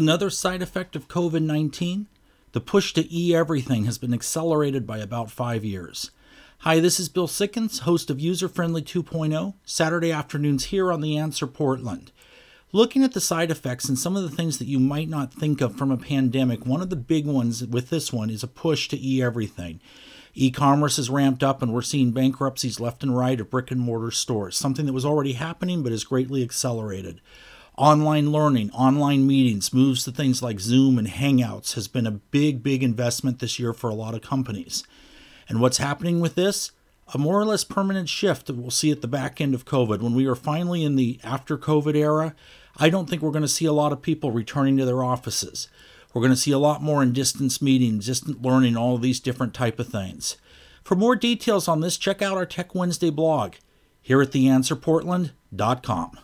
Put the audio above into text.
Another side effect of COVID 19 the push to e everything has been accelerated by about five years. Hi, this is Bill Sickens, host of User Friendly 2.0, Saturday afternoons here on The Answer Portland. Looking at the side effects and some of the things that you might not think of from a pandemic, one of the big ones with this one is a push to e everything. E commerce has ramped up, and we're seeing bankruptcies left and right of brick and mortar stores, something that was already happening but is greatly accelerated. Online learning, online meetings, moves to things like Zoom and Hangouts has been a big, big investment this year for a lot of companies. And what's happening with this? A more or less permanent shift that we'll see at the back end of COVID. When we are finally in the after COVID era, I don't think we're going to see a lot of people returning to their offices. We're going to see a lot more in distance meetings, distant learning, all these different type of things. For more details on this, check out our Tech Wednesday blog here at theanswerportland.com.